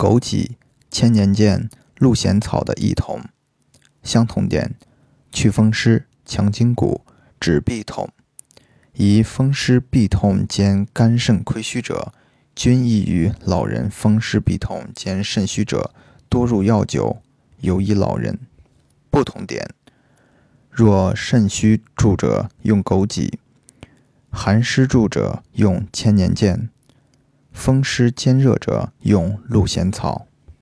枸杞、千年见、鹿涎草的异同。相同点：祛风湿、强筋骨、止痹痛。宜风湿痹痛兼肝肾亏虚者，均宜于老人风湿痹痛兼肾虚者，多入药酒，尤宜老人。不同点：若肾虚著者用枸杞，寒湿著者用千年见，风湿兼热者用鹿涎草。